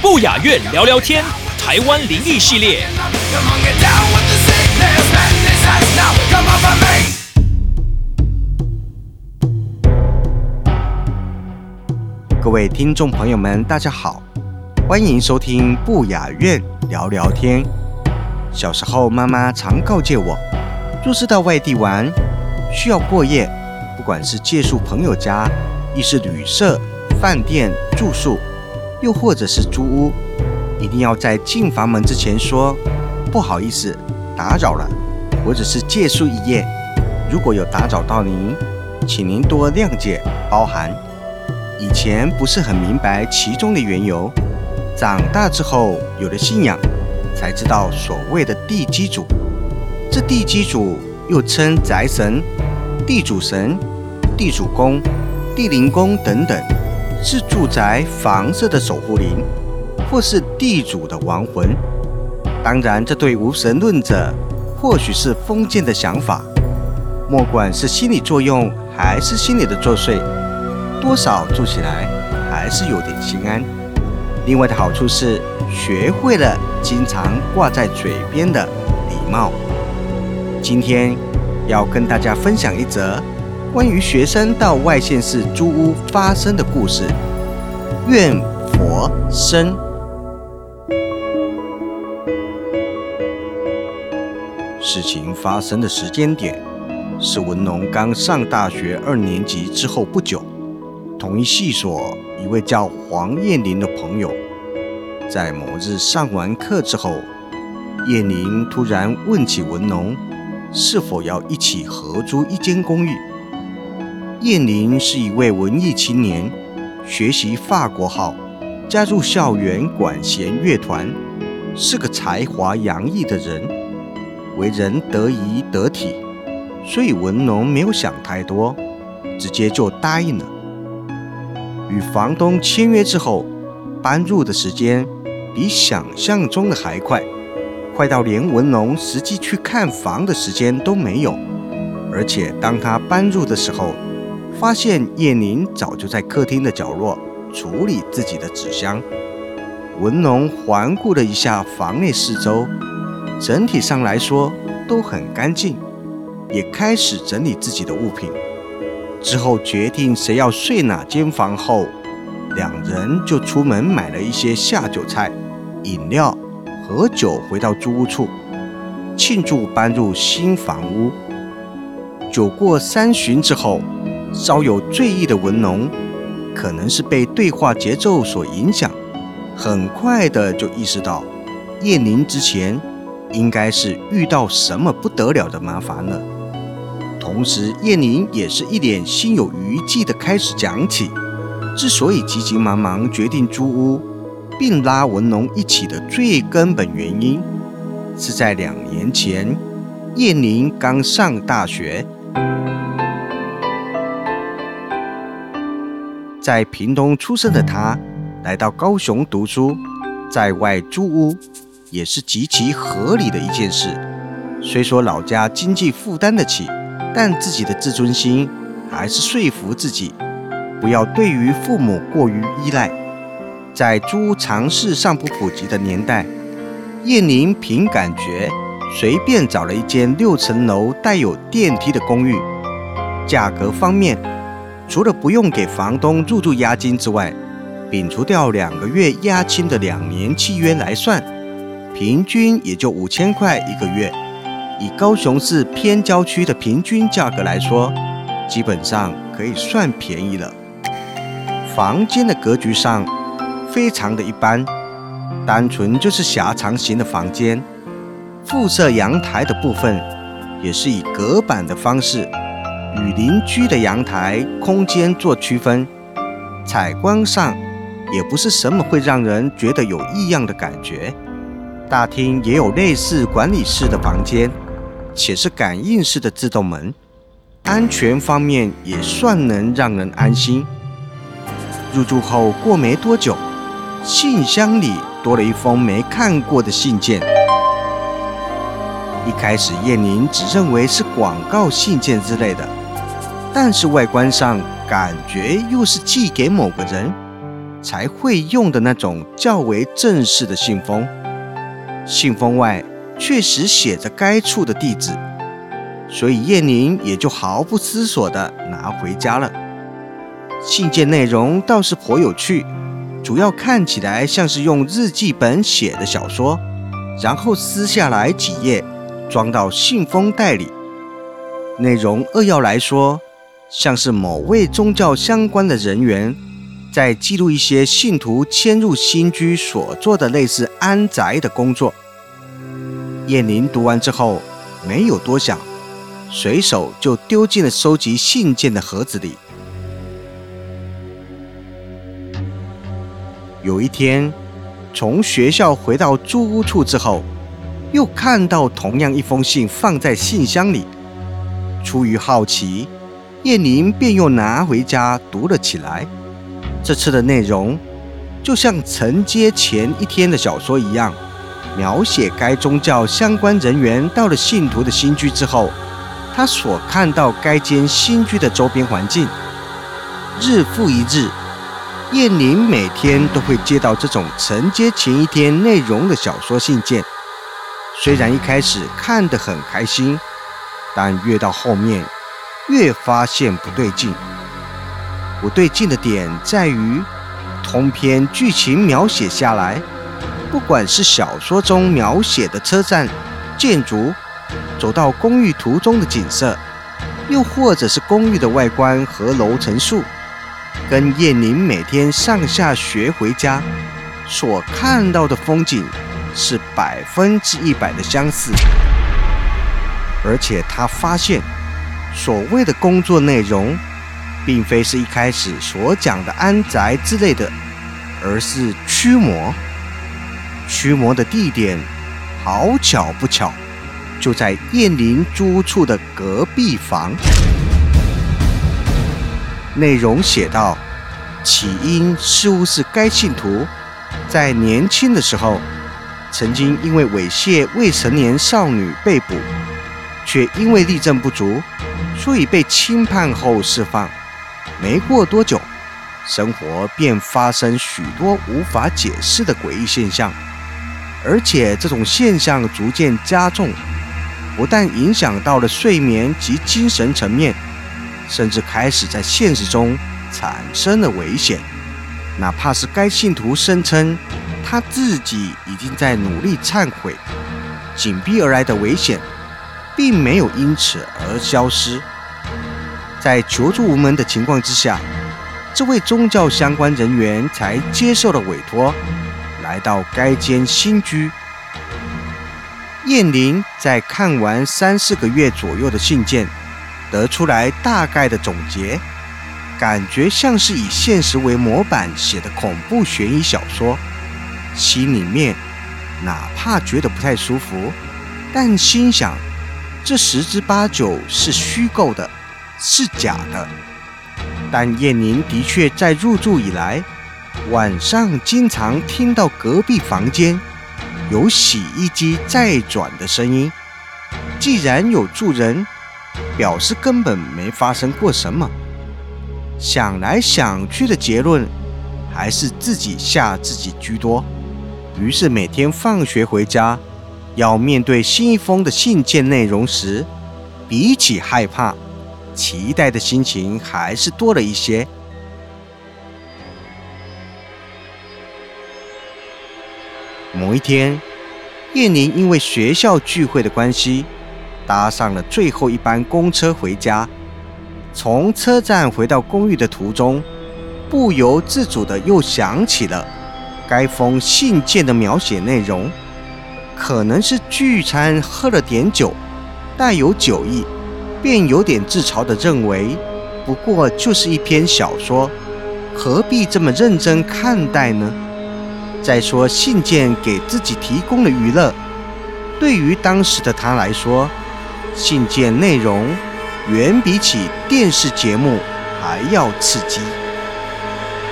不雅院聊聊天，台湾灵异系列。各位听众朋友们，大家好，欢迎收听不雅院聊聊天。小时候，妈妈常告诫我，若是到外地玩，需要过夜，不管是借宿朋友家，亦是旅社、饭店住宿，又或者是租屋，一定要在进房门之前说不好意思，打扰了，或者是借宿一夜。如果有打扰到您，请您多谅解包涵。以前不是很明白其中的缘由，长大之后有了信仰，才知道所谓的地基主。这地基主又称宅神、地主神、地主公、地灵宫等等，是住宅房舍的守护灵，或是地主的亡魂。当然，这对无神论者或许是封建的想法，莫管是心理作用还是心理的作祟。多少住起来还是有点心安。另外的好处是学会了经常挂在嘴边的礼貌。今天要跟大家分享一则关于学生到外县市租屋发生的故事。愿佛生。事情发生的时间点是文龙刚上大学二年级之后不久。同一系所一位叫黄燕玲的朋友，在某日上完课之后，燕玲突然问起文龙，是否要一起合租一间公寓。燕玲是一位文艺青年，学习法国号，加入校园管弦乐团，是个才华洋溢的人，为人得宜得体，所以文龙没有想太多，直接就答应了。与房东签约之后，搬入的时间比想象中的还快，快到连文龙实际去看房的时间都没有。而且当他搬入的时候，发现叶宁早就在客厅的角落处理自己的纸箱。文龙环顾了一下房内四周，整体上来说都很干净，也开始整理自己的物品。之后决定谁要睡哪间房后，两人就出门买了一些下酒菜、饮料和酒，回到租屋处庆祝搬入新房屋。酒过三巡之后，稍有醉意的文龙，可能是被对话节奏所影响，很快的就意识到叶宁之前应该是遇到什么不得了的麻烦了。同时，叶宁也是一脸心有余悸的开始讲起，之所以急急忙忙决定租屋，并拉文龙一起的最根本原因，是在两年前，叶宁刚上大学，在屏东出生的他，来到高雄读书，在外租屋，也是极其合理的一件事。虽说老家经济负担得起。但自己的自尊心还是说服自己，不要对于父母过于依赖。在租屋尝试尚不普及的年代，叶宁凭感觉随便找了一间六层楼带有电梯的公寓。价格方面，除了不用给房东入住押金之外，摒除掉两个月押金的两年契约来算，平均也就五千块一个月。以高雄市偏郊区的平均价格来说，基本上可以算便宜了。房间的格局上非常的一般，单纯就是狭长型的房间。附设阳台的部分也是以隔板的方式与邻居的阳台空间做区分，采光上也不是什么会让人觉得有异样的感觉。大厅也有类似管理室的房间，且是感应式的自动门，安全方面也算能让人安心。入住后过没多久，信箱里多了一封没看过的信件。一开始叶宁只认为是广告信件之类的，但是外观上感觉又是寄给某个人才会用的那种较为正式的信封。信封外确实写着该处的地址，所以叶宁也就毫不思索地拿回家了。信件内容倒是颇有趣，主要看起来像是用日记本写的小说，然后撕下来几页，装到信封袋里。内容扼要来说，像是某位宗教相关的人员在记录一些信徒迁入新居所做的类似安宅的工作。叶宁读完之后没有多想，随手就丢进了收集信件的盒子里。有一天，从学校回到租屋处之后，又看到同样一封信放在信箱里。出于好奇，叶宁便又拿回家读了起来。这次的内容就像承接前一天的小说一样，描写该宗教相关人员到了信徒的新居之后，他所看到该间新居的周边环境。日复一日。叶宁每天都会接到这种承接前一天内容的小说信件，虽然一开始看得很开心，但越到后面越发现不对劲。不对劲的点在于，通篇剧情描写下来，不管是小说中描写的车站、建筑，走到公寓途中的景色，又或者是公寓的外观和楼层数。跟叶宁每天上下学回家所看到的风景是百分之一百的相似，而且他发现，所谓的工作内容，并非是一开始所讲的安宅之类的，而是驱魔。驱魔的地点，好巧不巧，就在叶宁租处的隔壁房。内容写道：起因似乎是该信徒在年轻的时候，曾经因为猥亵未成年少女被捕，却因为立证不足，所以被轻判后释放。没过多久，生活便发生许多无法解释的诡异现象，而且这种现象逐渐加重，不但影响到了睡眠及精神层面。甚至开始在现实中产生了危险，哪怕是该信徒声称他自己已经在努力忏悔，紧逼而来的危险并没有因此而消失。在求助无门的情况之下，这位宗教相关人员才接受了委托，来到该间新居。燕玲在看完三四个月左右的信件。得出来大概的总结，感觉像是以现实为模板写的恐怖悬疑小说。心里面哪怕觉得不太舒服，但心想这十之八九是虚构的，是假的。但叶宁的确在入住以来，晚上经常听到隔壁房间有洗衣机在转的声音。既然有住人。表示根本没发生过什么。想来想去的结论，还是自己吓自己居多。于是每天放学回家，要面对新一封的信件内容时，比起害怕，期待的心情还是多了一些。某一天，叶宁因为学校聚会的关系。搭上了最后一班公车回家，从车站回到公寓的途中，不由自主的又想起了该封信件的描写内容，可能是聚餐喝了点酒，带有酒意，便有点自嘲地认为，不过就是一篇小说，何必这么认真看待呢？再说信件给自己提供了娱乐，对于当时的他来说，信件内容远比起电视节目还要刺激。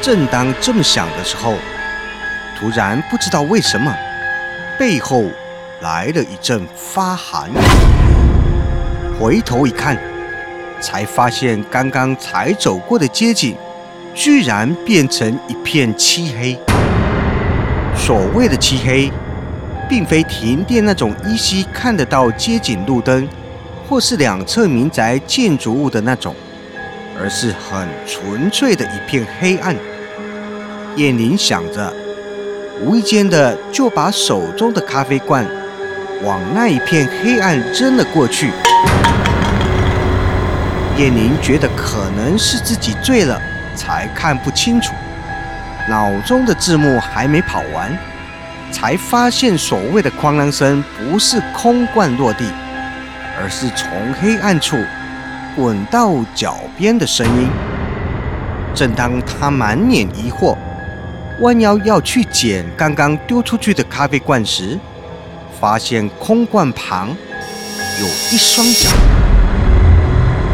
正当这么想的时候，突然不知道为什么，背后来了一阵发寒。回头一看，才发现刚刚才走过的街景，居然变成一片漆黑。所谓的漆黑，并非停电那种依稀看得到街景路灯，或是两侧民宅建筑物的那种，而是很纯粹的一片黑暗。燕玲想着，无意间的就把手中的咖啡罐往那一片黑暗扔了过去。叶宁觉得可能是自己醉了，才看不清楚。脑中的字幕还没跑完，才发现所谓的哐啷声不是空罐落地，而是从黑暗处滚到脚边的声音。正当他满脸疑惑，弯腰要去捡刚刚丢出去的咖啡罐时，发现空罐旁有一双脚，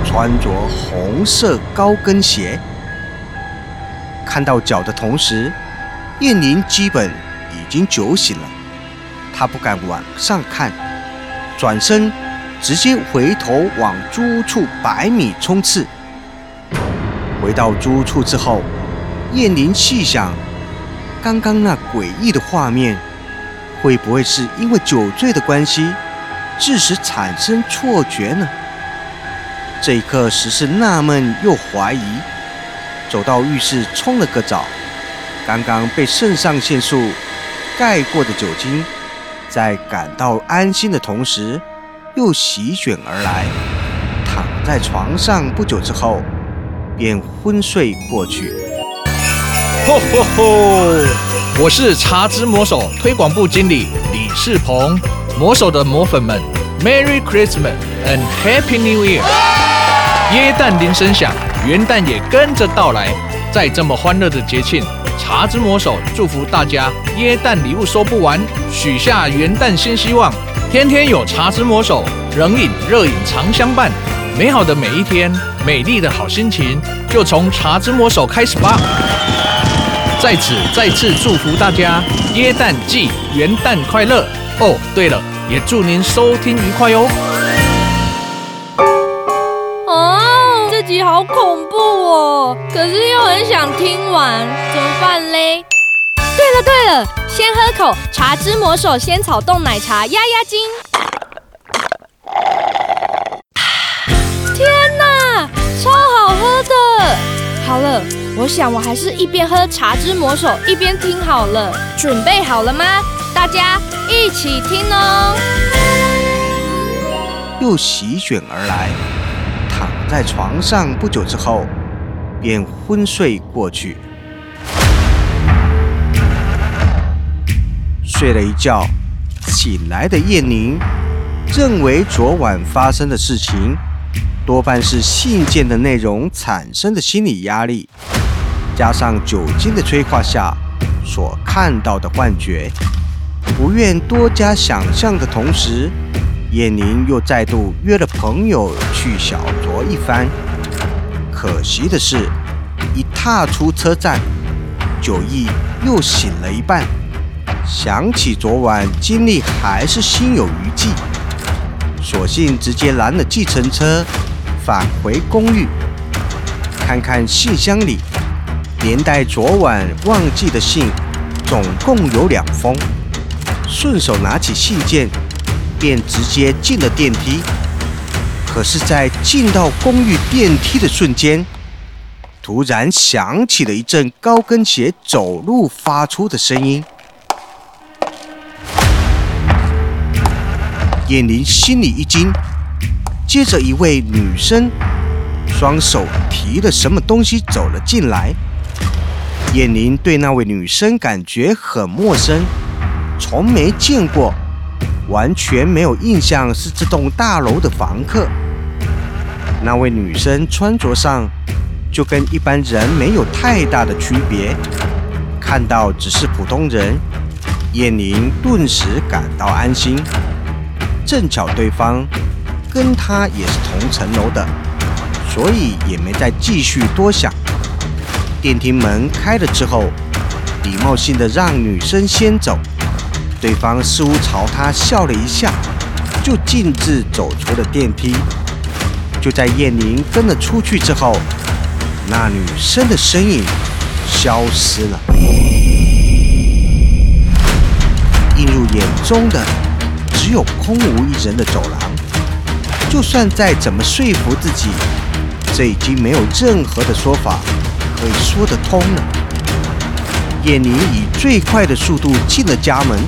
穿着红色高跟鞋。看到脚的同时，燕玲基本已经酒醒了。她不敢往上看，转身直接回头往租屋处百米冲刺。回到租屋处之后，燕玲细想，刚刚那诡异的画面，会不会是因为酒醉的关系，致使产生错觉呢？这一刻，实是纳闷又怀疑。走到浴室冲了个澡，刚刚被肾上腺素盖过的酒精，在感到安心的同时，又席卷而来。躺在床上不久之后，便昏睡过去。吼吼吼！我是茶之魔手推广部经理李世鹏，魔手的魔粉们，Merry Christmas and Happy New Year！耶诞铃声响。元旦也跟着到来，在这么欢乐的节庆，茶之魔手祝福大家耶诞礼物收不完，许下元旦新希望，天天有茶之魔手冷饮热饮常相伴，美好的每一天，美丽的好心情就从茶之魔手开始吧。在此再次祝福大家耶诞季元旦快乐哦！对了，也祝您收听愉快哟。恐怖哦，可是又很想听完，怎么办嘞？对了对了，先喝口茶之魔手仙草冻奶茶压压惊。天哪，超好喝的！好了，我想我还是一边喝茶之魔手一边听好了。准备好了吗？大家一起听哦。又席卷而来。在床上不久之后，便昏睡过去。睡了一觉，醒来的叶宁认为昨晚发生的事情多半是信件的内容产生的心理压力，加上酒精的催化下所看到的幻觉，不愿多加想象的同时。叶宁又再度约了朋友去小酌一番，可惜的是，一踏出车站，酒意又醒了一半。想起昨晚经历，还是心有余悸，索性直接拦了计程车，返回公寓，看看信箱里，连带昨晚忘记的信，总共有两封，顺手拿起信件。便直接进了电梯，可是，在进到公寓电梯的瞬间，突然响起了一阵高跟鞋走路发出的声音。燕玲心里一惊，接着一位女生双手提了什么东西走了进来。燕玲对那位女生感觉很陌生，从没见过。完全没有印象是这栋大楼的房客。那位女生穿着上就跟一般人没有太大的区别，看到只是普通人，燕宁顿时感到安心。正巧对方跟他也是同层楼的，所以也没再继续多想。电梯门开了之后，礼貌性的让女生先走，对方似乎朝他笑了一下，就径自走出了电梯。就在燕宁跟了出去之后，那女生的身影消失了。映入眼中的只有空无一人的走廊。就算再怎么说服自己，这已经没有任何的说法可以说得通了。燕宁以最快的速度进了家门，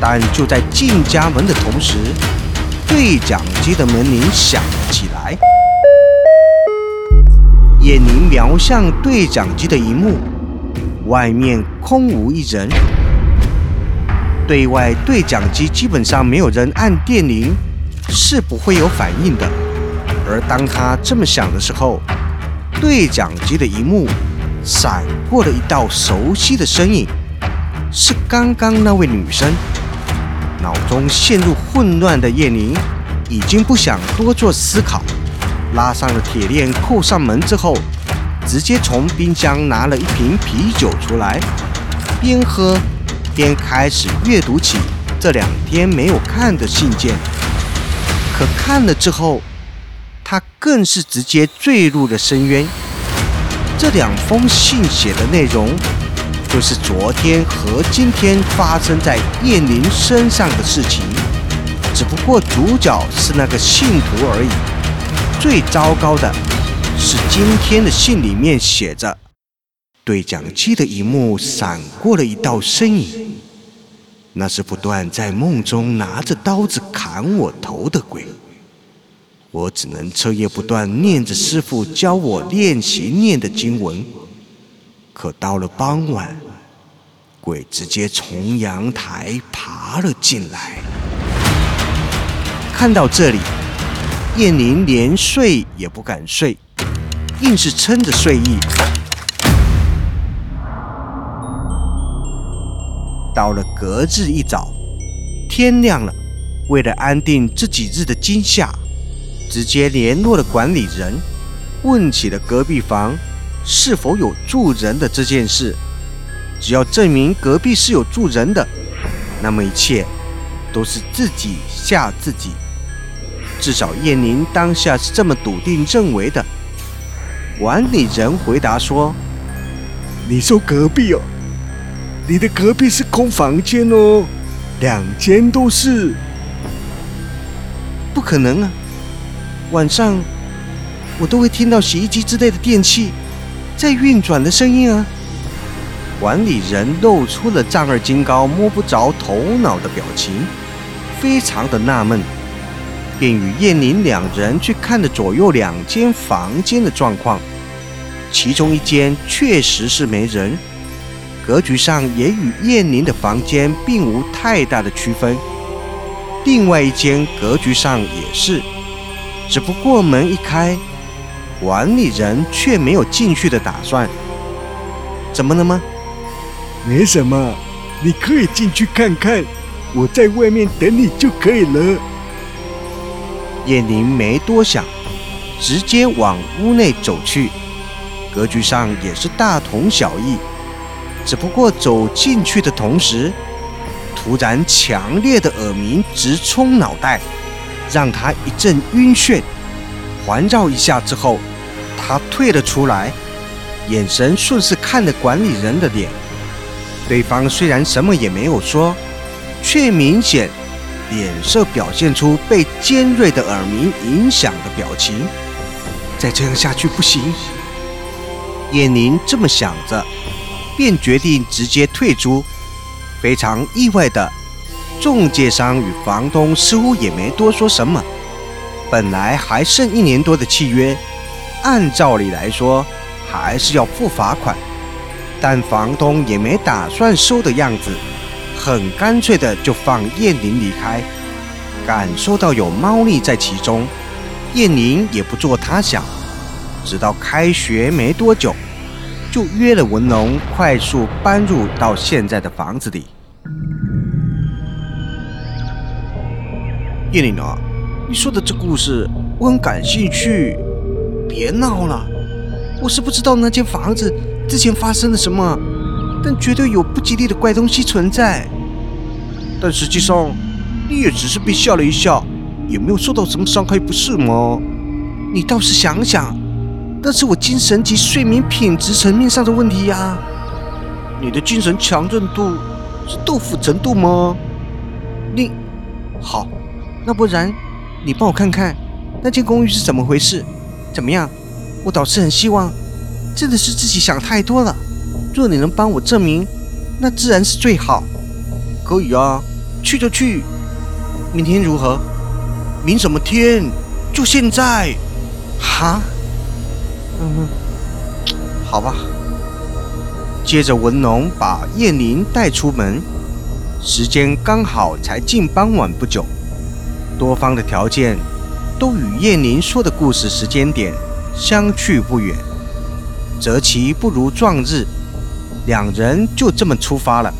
但就在进家门的同时，对讲机的门铃响了起来。燕宁瞄向对讲机的一幕，外面空无一人。对外对讲机基本上没有人按电铃，是不会有反应的。而当他这么想的时候，对讲机的一幕闪过了一道熟悉的身影，是刚刚那位女生。脑中陷入混乱的叶宁，已经不想多做思考，拉上了铁链，扣上门之后，直接从冰箱拿了一瓶啤酒出来，边喝边开始阅读起这两天没有看的信件。可看了之后，他更是直接坠入了深渊。这两封信写的内容。就是昨天和今天发生在叶宁身上的事情，只不过主角是那个信徒而已。最糟糕的是，今天的信里面写着：对讲机的一幕闪过了一道身影，那是不断在梦中拿着刀子砍我头的鬼。我只能彻夜不断念着师傅教我练习念的经文。可到了傍晚，鬼直接从阳台爬了进来。看到这里，燕宁连睡也不敢睡，硬是撑着睡意。到了隔日一早，天亮了，为了安定这几日的惊吓，直接联络了管理人，问起了隔壁房。是否有住人的这件事，只要证明隔壁是有住人的，那么一切都是自己吓自己。至少叶宁当下是这么笃定认为的。管理人回答说：“你说隔壁哦，你的隔壁是空房间哦，两间都是，不可能啊！晚上我都会听到洗衣机之类的电器。”在运转的声音啊！管理人露出了丈二金高摸不着头脑的表情，非常的纳闷，便与燕宁两人去看了左右两间房间的状况。其中一间确实是没人，格局上也与燕宁的房间并无太大的区分。另外一间格局上也是，只不过门一开。管理人却没有进去的打算，怎么了吗？没什么，你可以进去看看，我在外面等你就可以了。叶宁没多想，直接往屋内走去。格局上也是大同小异，只不过走进去的同时，突然强烈的耳鸣直冲脑袋，让他一阵晕眩。环绕一下之后，他退了出来，眼神顺势看了管理人的脸。对方虽然什么也没有说，却明显脸色表现出被尖锐的耳鸣影响的表情。再这样下去不行。叶宁这么想着，便决定直接退租。非常意外的，中介商与房东似乎也没多说什么。本来还剩一年多的契约，按照理来说还是要付罚款，但房东也没打算收的样子，很干脆的就放燕玲离开。感受到有猫腻在其中，燕玲也不做他想，直到开学没多久，就约了文龙快速搬入到现在的房子里。燕玲啊，你说的这故事我很感兴趣。别闹了，我是不知道那间房子之前发生了什么，但绝对有不吉利的怪东西存在。但实际上，你也只是被吓了一下，也没有受到什么伤害，不是吗？你倒是想想，那是我精神及睡眠品质层面上的问题呀。你的精神强韧度是豆腐程度吗？你，好，那不然你帮我看看那间公寓是怎么回事？怎么样？我倒是很希望，真的是自己想太多了。若你能帮我证明，那自然是最好。可以啊，去就去。明天如何？明什么天？就现在。哈？嗯哼，好吧。接着文龙把燕玲带出门，时间刚好才近傍晚不久，多方的条件。都与燕玲说的故事时间点相去不远，择其不如撞日，两人就这么出发了。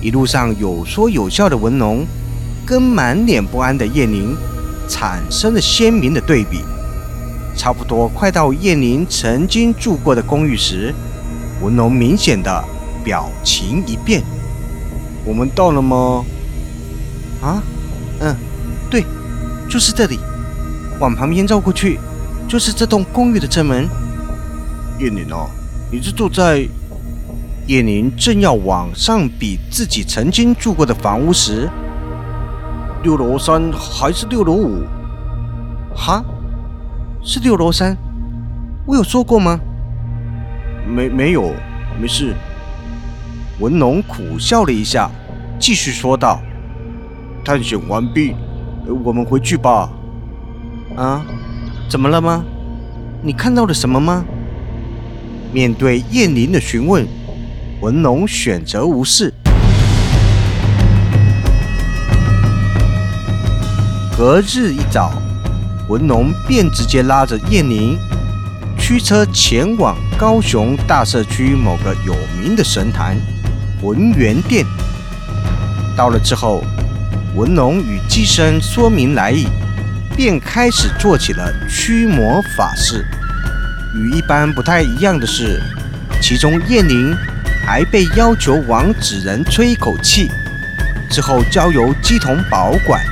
一路上有说有笑的文龙，跟满脸不安的叶宁产生了鲜明的对比。差不多快到叶宁曾经住过的公寓时，文龙明显的表情一变：“我们到了吗？”“啊，嗯，对，就是这里。”往旁边绕过去，就是这栋公寓的正门。叶宁啊，你是住在……叶宁正要往上比自己曾经住过的房屋时，六楼三还是六楼五？哈，是六楼三？我有说过吗？没没有，没事。文龙苦笑了一下，继续说道：“探险完毕，我们回去吧。”啊，怎么了吗？你看到了什么吗？面对燕玲的询问，文龙选择无视。隔日一早，文龙便直接拉着燕玲驱车前往高雄大社区某个有名的神坛文元殿。到了之后，文龙与机身说明来意。便开始做起了驱魔法事。与一般不太一样的是，其中叶宁还被要求往纸人吹一口气，之后交由姬童保管。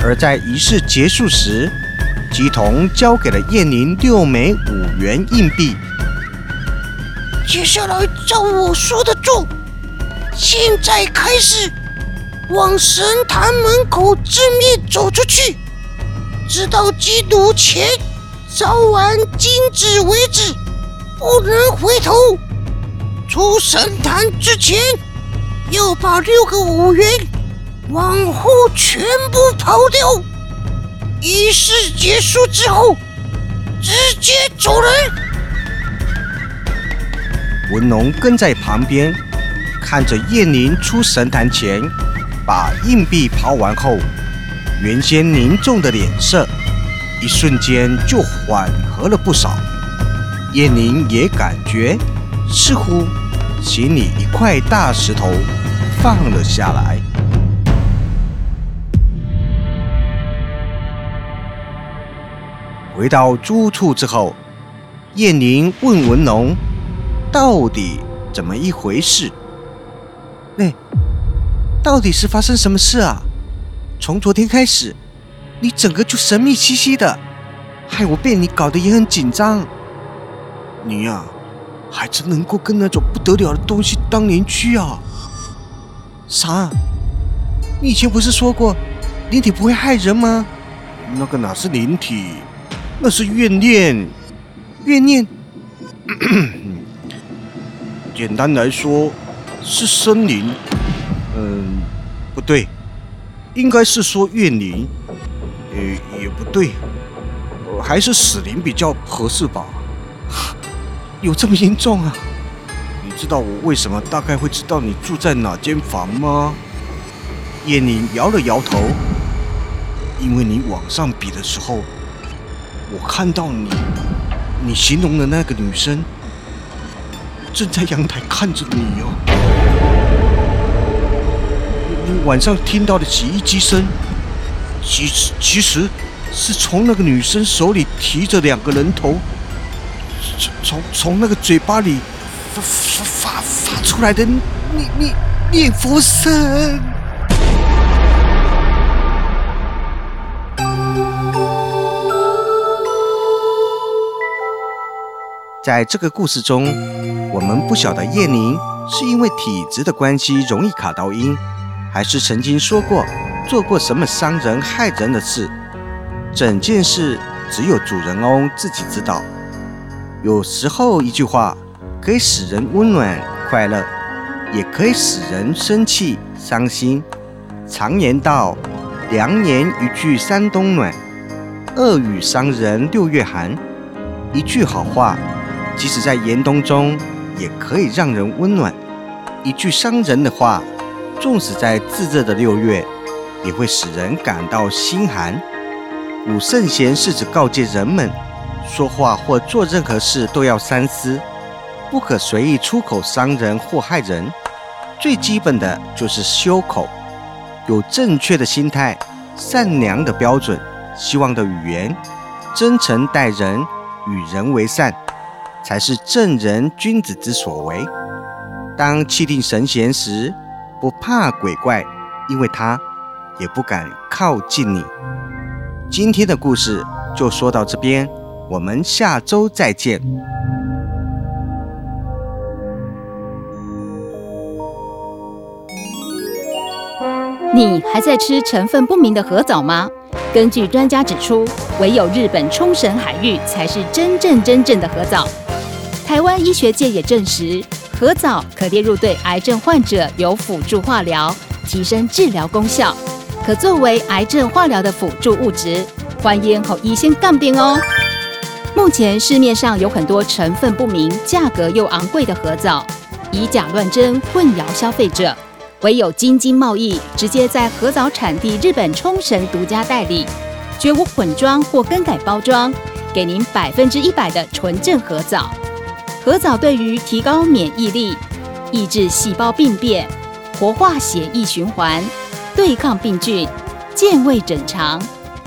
而在仪式结束时，姬童交给了叶宁六枚五元硬币。接下来照我说的做，现在开始往神坛门口正面走出去。直到基督前烧完金纸为止，不能回头。出神坛之前，要把六个五元往后全部抛掉。仪式结束之后，直接走人。文龙跟在旁边，看着燕宁出神坛前把硬币抛完后。原先凝重的脸色，一瞬间就缓和了不少。叶宁也感觉，似乎心里一块大石头放了下来。回到租处之后，燕宁问文龙：“到底怎么一回事？那到底是发生什么事啊？”从昨天开始，你整个就神秘兮兮的，害我被你搞得也很紧张。你呀，还真能够跟那种不得了的东西当邻居啊？啥？你以前不是说过灵体不会害人吗？那个哪是灵体，那是怨念。怨念？简单来说，是森林。嗯，不对。应该是说怨灵，也，也不对，还是死灵比较合适吧？有这么严重啊？你知道我为什么大概会知道你住在哪间房吗？叶宁摇了摇头，因为你往上比的时候，我看到你，你形容的那个女生正在阳台看着你哦。你你晚上听到的洗衣机声，其实其实是从那个女生手里提着两个人头，从从从那个嘴巴里发发发发出来的念念念佛声。在这个故事中，我们不晓得叶宁是因为体质的关系容易卡到音，还是曾经说过做过什么伤人害人的事。整件事只有主人翁自己知道。有时候一句话可以使人温暖快乐，也可以使人生气伤心。常言道：“良言一句三冬暖，恶语伤人六月寒。”一句好话。即使在严冬中，也可以让人温暖。一句伤人的话，纵使在炙热的六月，也会使人感到心寒。五圣贤是指告诫人们，说话或做任何事都要三思，不可随意出口伤人或害人。最基本的就是修口，有正确的心态、善良的标准、希望的语言、真诚待人、与人为善。才是正人君子之所为。当气定神闲时，不怕鬼怪，因为他也不敢靠近你。今天的故事就说到这边，我们下周再见。你还在吃成分不明的核藻吗？根据专家指出，唯有日本冲绳海域才是真正真正的核藻。台湾医学界也证实，核藻可列入对癌症患者有辅助化疗，提升治疗功效，可作为癌症化疗的辅助物质。欢迎后医先杠定哦。目前市面上有很多成分不明、价格又昂贵的核藻，以假乱真，混淆消费者。唯有京津贸易直接在核藻产地日本冲绳独家代理，绝无混装或更改包装，给您百分之一百的纯正核藻。核藻对于提高免疫力、抑制细胞病变、活化血液循环、对抗病菌、健胃整肠、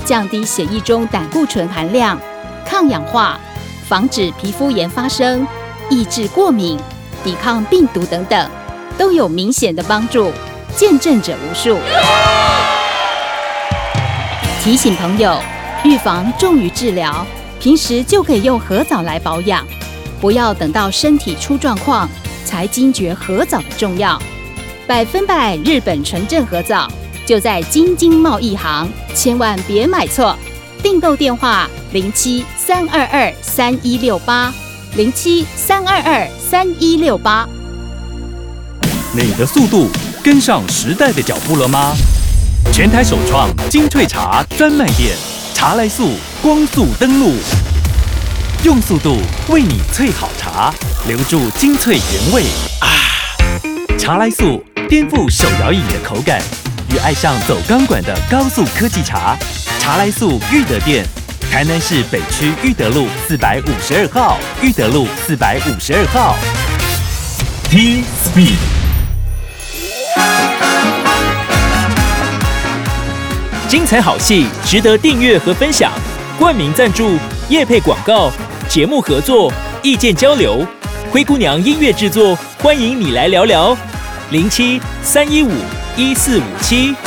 降低血液中胆固醇含量、抗氧化、防止皮肤炎发生、抑制过敏、抵抗病毒等等，都有明显的帮助，见证者无数。提醒朋友，预防重于治疗，平时就可以用核藻来保养。不要等到身体出状况才惊觉核藻的重要，百分百日本纯正核藻就在京津贸易行，千万别买错。订购电话零七三二二三一六八零七三二二三一六八。你的速度跟上时代的脚步了吗？全台首创精粹茶专卖店，茶来速光速登录。用速度为你萃好茶，留住精粹原味啊！茶来速颠覆手摇饮的口感，与爱上走钢管的高速科技茶。茶来速裕德店，台南市北区裕德路四百五十二号。裕德路四百五十二号。T Speed，精彩好戏值得订阅和分享。冠名赞助、业配广告。节目合作、意见交流，灰姑娘音乐制作，欢迎你来聊聊。零七三一五一四五七。